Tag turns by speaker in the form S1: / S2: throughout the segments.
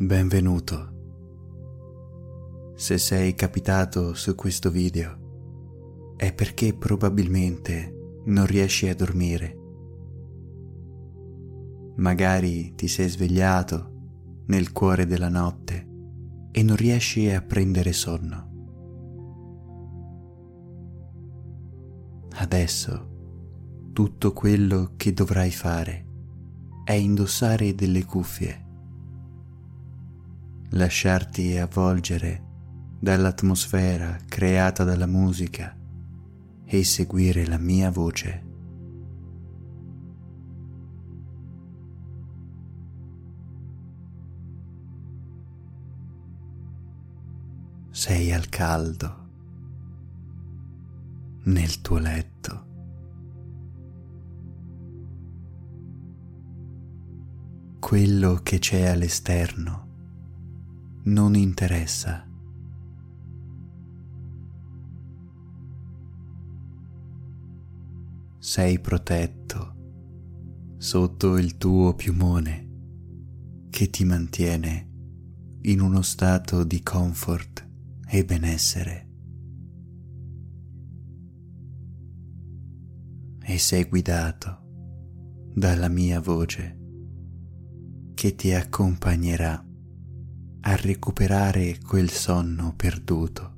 S1: Benvenuto. Se sei capitato su questo video è perché probabilmente non riesci a dormire. Magari ti sei svegliato nel cuore della notte e non riesci a prendere sonno. Adesso tutto quello che dovrai fare è indossare delle cuffie lasciarti avvolgere dall'atmosfera creata dalla musica e seguire la mia voce. Sei al caldo nel tuo letto. Quello che c'è all'esterno non interessa. Sei protetto sotto il tuo piumone che ti mantiene in uno stato di comfort e benessere. E sei guidato dalla mia voce che ti accompagnerà a recuperare quel sonno perduto.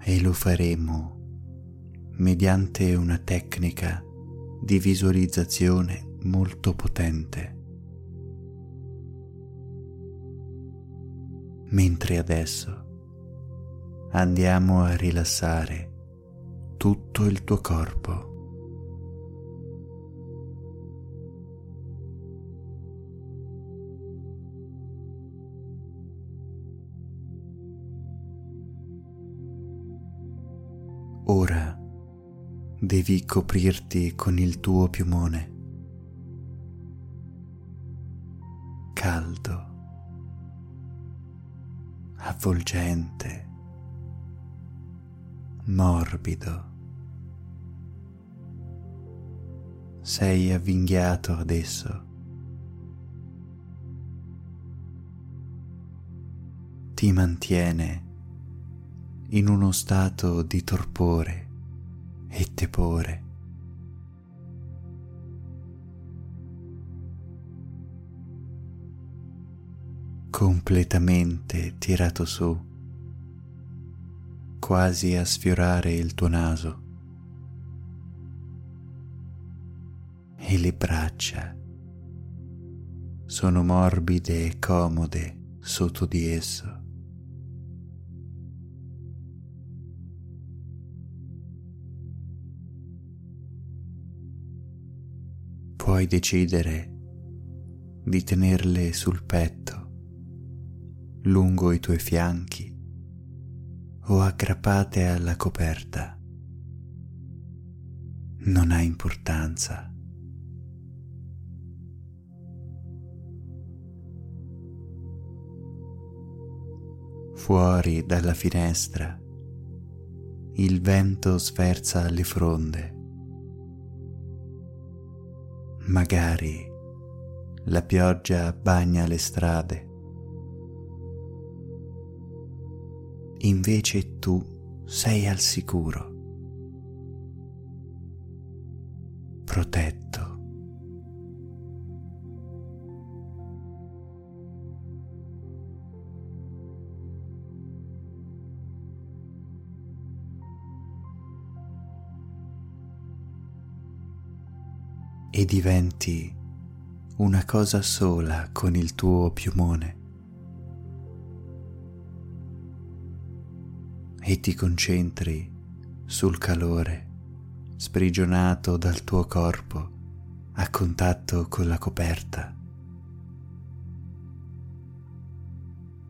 S1: E lo faremo mediante una tecnica di visualizzazione molto potente. Mentre adesso andiamo a rilassare tutto il tuo corpo. Ora devi coprirti con il tuo piumone. Caldo, avvolgente, morbido. Sei avvinghiato adesso. Ti mantiene in uno stato di torpore e tepore. completamente tirato su, quasi a sfiorare il tuo naso e le braccia sono morbide e comode sotto di esso. Puoi decidere di tenerle sul petto, lungo i tuoi fianchi o aggrappate alla coperta. Non ha importanza. Fuori dalla finestra il vento sferza le fronde Magari la pioggia bagna le strade. Invece tu sei al sicuro, protetto. E diventi una cosa sola con il tuo piumone e ti concentri sul calore sprigionato dal tuo corpo a contatto con la coperta.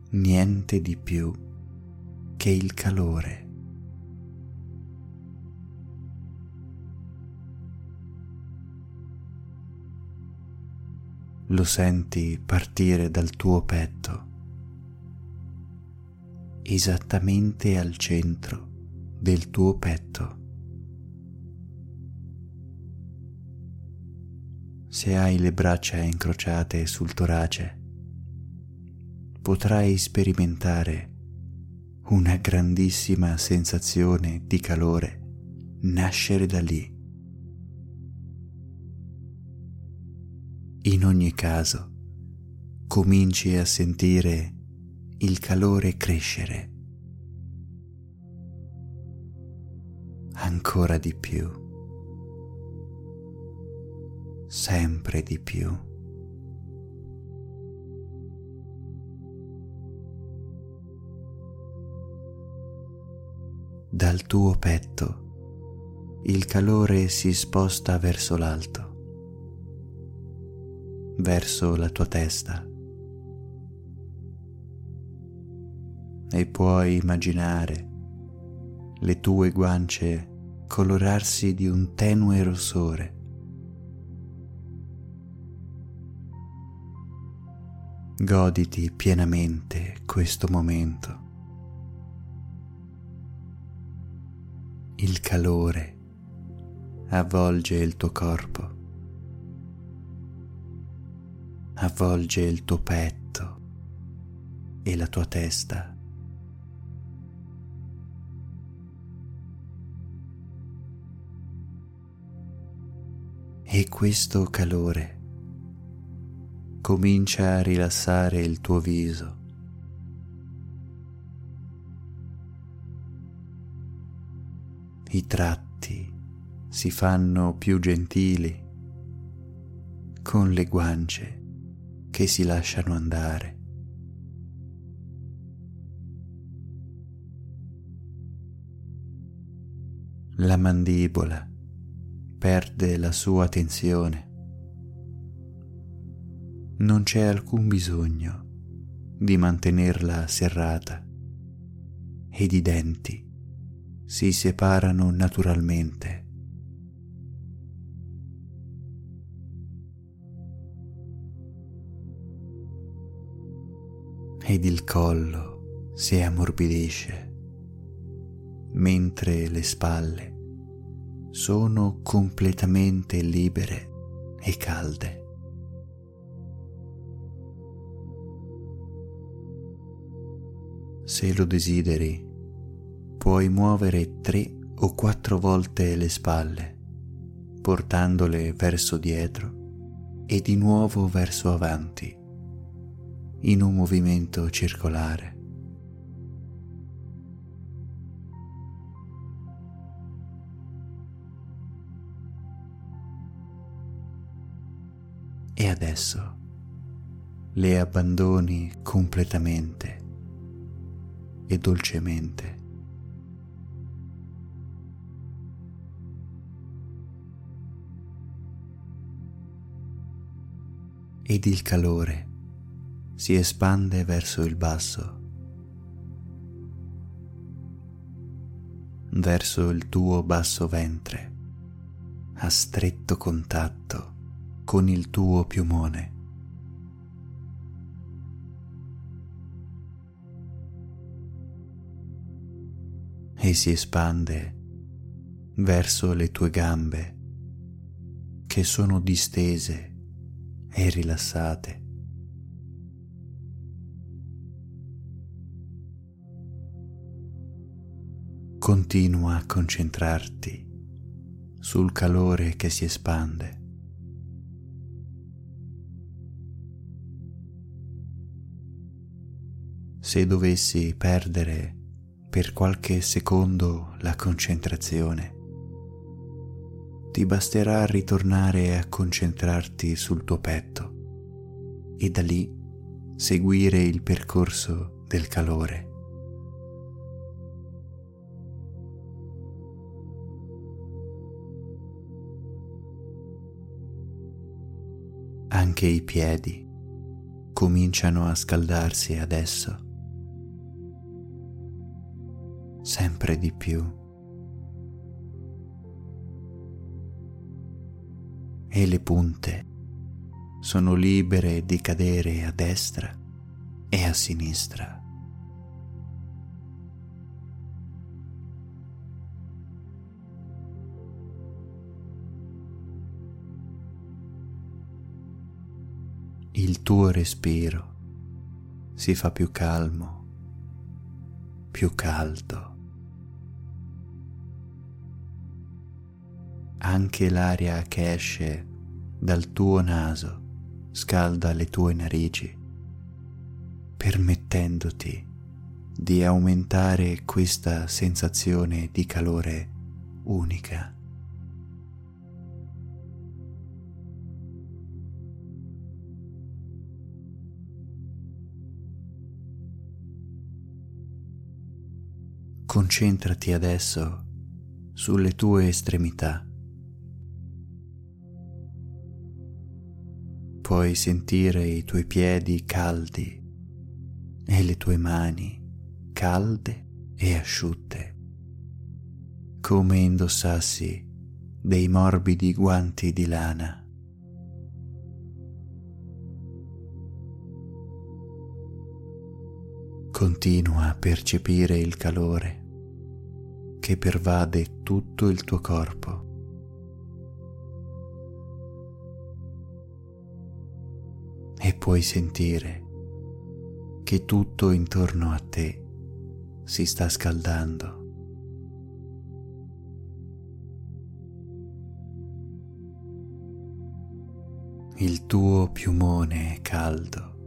S1: Niente di più che il calore. Lo senti partire dal tuo petto, esattamente al centro del tuo petto. Se hai le braccia incrociate sul torace, potrai sperimentare una grandissima sensazione di calore nascere da lì. In ogni caso, cominci a sentire il calore crescere. Ancora di più, sempre di più. Dal tuo petto il calore si sposta verso l'alto, verso la tua testa e puoi immaginare le tue guance colorarsi di un tenue rossore. Goditi pienamente questo momento. Il calore avvolge il tuo corpo, avvolge il tuo petto e la tua testa. e questo calore comincia a rilassare il tuo viso. I tratti si fanno più gentili con le guance che si lasciano andare. La mandibola perde la sua tensione. Non c'è alcun bisogno di mantenerla serrata ed i denti si separano naturalmente. Ed il collo si ammorbidisce mentre le spalle sono completamente libere e calde. Se lo desideri, puoi muovere tre o quattro volte le spalle, portandole verso dietro e di nuovo verso avanti, in un movimento circolare. e adesso le abbandoni completamente e dolcemente. Ed il calore si espande verso il basso, verso il tuo basso ventre, a stretto contatto con il tuo piumone. E si espande verso le tue gambe che sono distese e rilassate. Continua a concentrarti sul calore che si espande. se dovessi perdere per qualche secondo la concentrazione, ti basterà ritornare a concentrarti sul tuo petto e da lì seguire il percorso del calore. Anche i piedi cominciano a scaldarsi adesso sempre di più. E le punte sono libere di cadere a destra e a sinistra. Il tuo respiro si fa più calmo, più caldo. Anche l'aria che esce dal tuo naso scalda le tue narici, permettendoti di aumentare questa sensazione di calore unica. Concentrati adesso sulle tue estremità. Puoi sentire i tuoi piedi caldi e le tue mani calde e asciutte, come indossassi dei morbidi guanti di lana. Continua a percepire il calore che pervade tutto il tuo corpo. E puoi sentire che tutto intorno a te si sta scaldando. Il tuo piumone è caldo.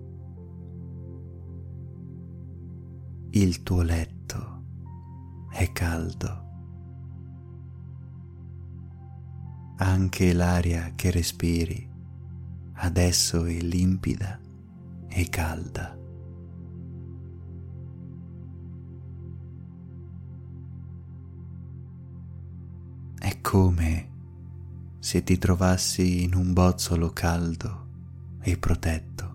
S1: Il tuo letto è caldo. Anche l'aria che respiri adesso è limpida e calda. È come se ti trovassi in un bozzolo caldo e protetto.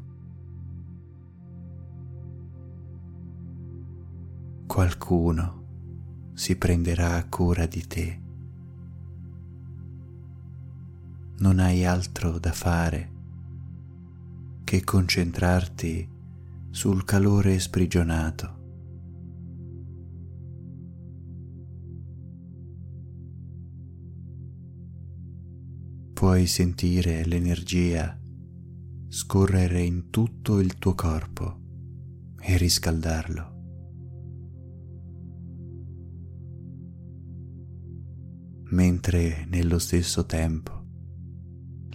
S1: Qualcuno si prenderà cura di te. Non hai altro da fare che concentrarti sul calore sprigionato. Puoi sentire l'energia scorrere in tutto il tuo corpo e riscaldarlo. Mentre nello stesso tempo.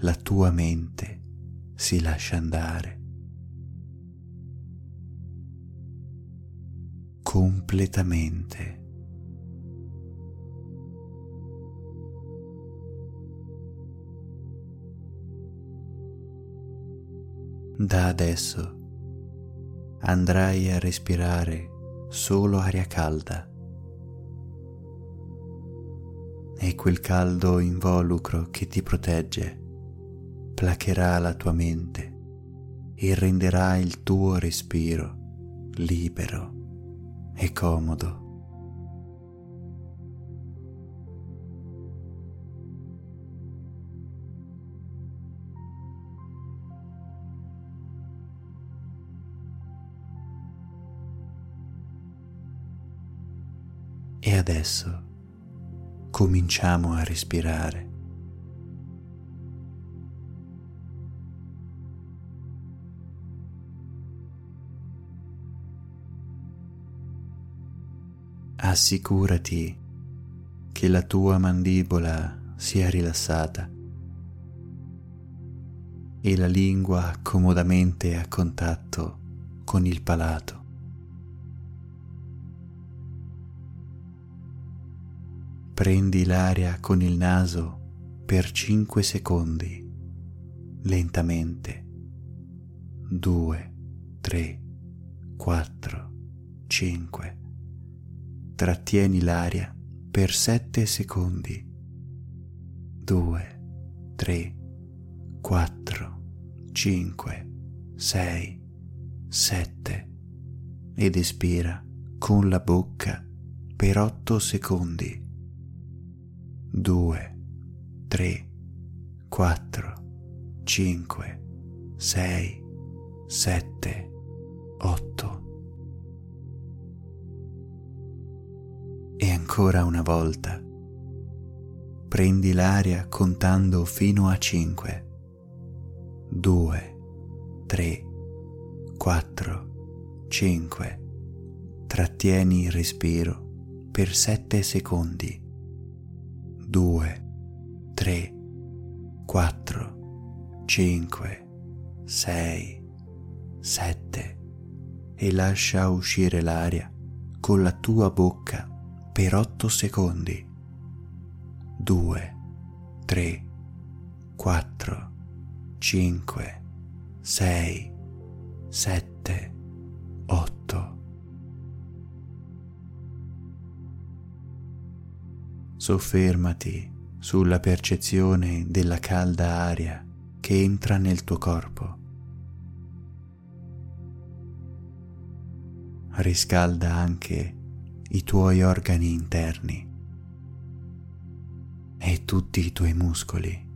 S1: La tua mente si lascia andare. Completamente. Da adesso andrai a respirare solo aria calda e quel caldo involucro che ti protegge placherà la tua mente e renderà il tuo respiro libero e comodo. E adesso cominciamo a respirare. Assicurati che la tua mandibola sia rilassata e la lingua comodamente a contatto con il palato. Prendi l'aria con il naso per 5 secondi, lentamente. 2, 3, 4, 5. Trattieni l'aria per 7 secondi. 2, 3, 4, 5, 6, 7 ed espira con la bocca per 8 secondi. 2, 3, 4, 5, 6, 7, 8. E ancora una volta. Prendi l'aria contando fino a 5. 2, 3, 4, 5. Trattieni il respiro per 7 secondi. 2, 3, 4, 5, 6, 7 e lascia uscire l'aria con la tua bocca per 8 secondi. 2, 3, 4, 5, 6, 7, Soffermati sulla percezione della calda aria che entra nel tuo corpo. Riscalda anche i tuoi organi interni e tutti i tuoi muscoli.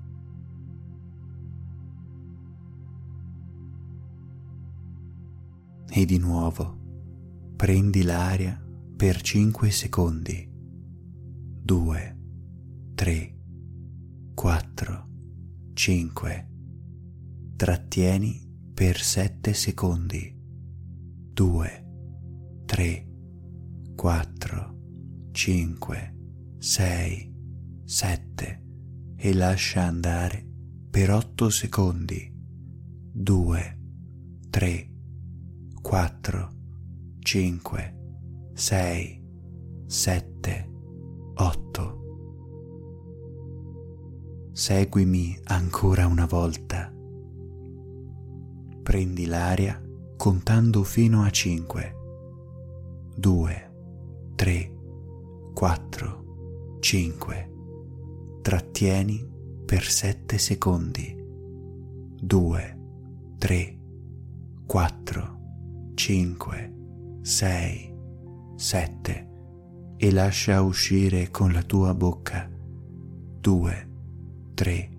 S1: E di nuovo prendi l'aria per 5 secondi. 2, 3, 4, 5. Trattieni per 7 secondi. 2, 3, 4, 5, 6, 7 e lascia andare per 8 secondi. 2, 3, 4, 5, 6, 7, 8. Seguimi ancora una volta. Prendi l'aria contando fino a 5. 2, 3, 4, 5. Trattieni per 7 secondi. 2, 3, 4, 5, 6, 7 e lascia uscire con la tua bocca 2, 3,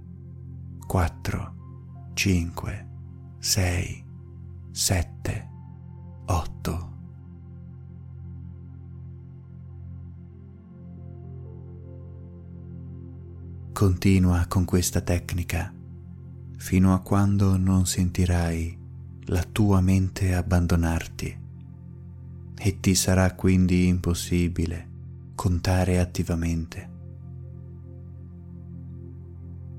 S1: 4, 5, 6, 7, 8. Continua con questa tecnica fino a quando non sentirai la tua mente abbandonarti e ti sarà quindi impossibile contare attivamente.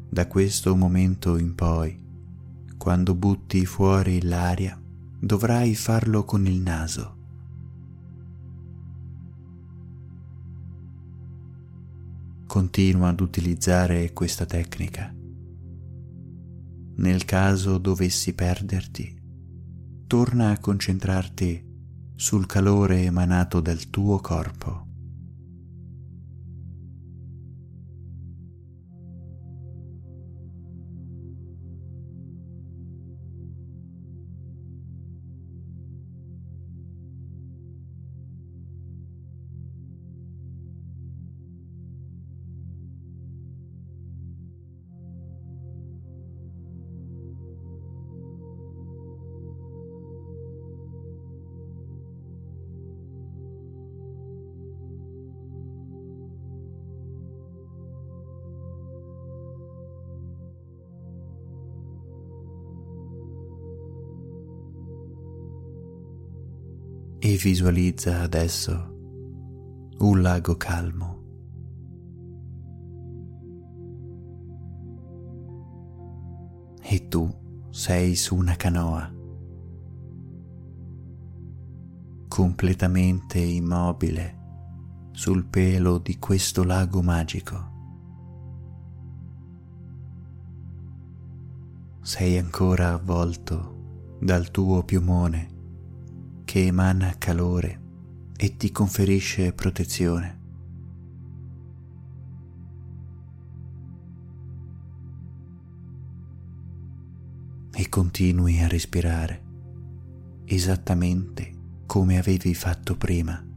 S1: Da questo momento in poi, quando butti fuori l'aria, dovrai farlo con il naso Continua ad utilizzare questa tecnica. Nel caso dovessi perderti, torna a concentrarti sul calore emanato dal tuo corpo. E visualizza adesso un lago calmo. E tu sei su una canoa, completamente immobile sul pelo di questo lago magico. Sei ancora avvolto dal tuo piumone che emana calore e ti conferisce protezione. E continui a respirare esattamente come avevi fatto prima.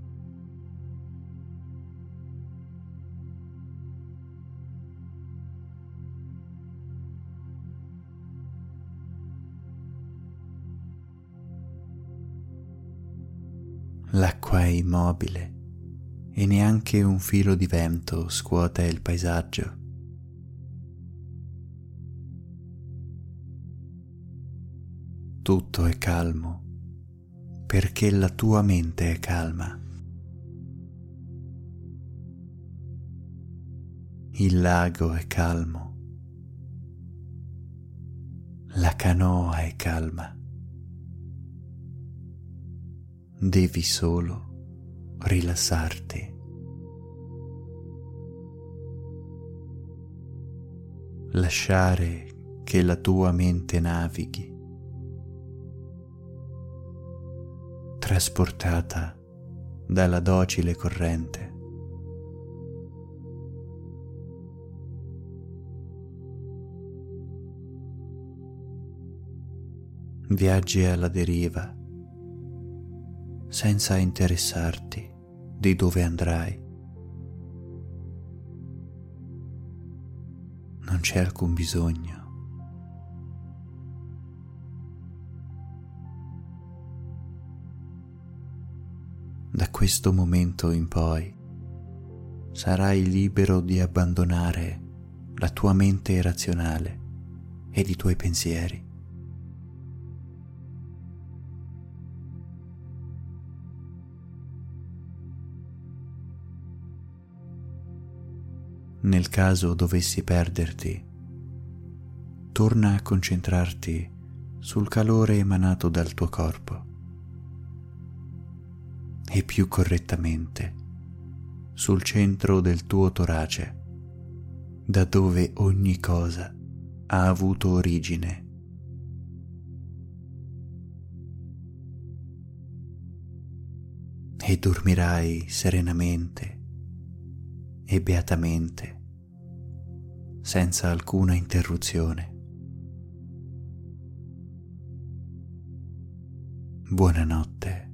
S1: Immobile e neanche un filo di vento scuote il paesaggio. tutto è calmo perché la tua mente è calma. Il lago è calmo, la canoa è calma. Devi solo rilassarti. Lasciare che la tua mente navighi trasportata dalla docile corrente. Viaggi alla deriva senza interessarti di dove andrai. Non c'è alcun bisogno da questo momento in poi sarai libero di abbandonare la tua mente irrazionale ed i tuoi pensieri. Nel caso dovessi perderti, torna a concentrarti sul calore emanato dal tuo corpo e più correttamente sul centro del tuo torace, da dove ogni cosa ha avuto origine. E dormirai serenamente e beatamente, senza alcuna interruzione. Buonanotte.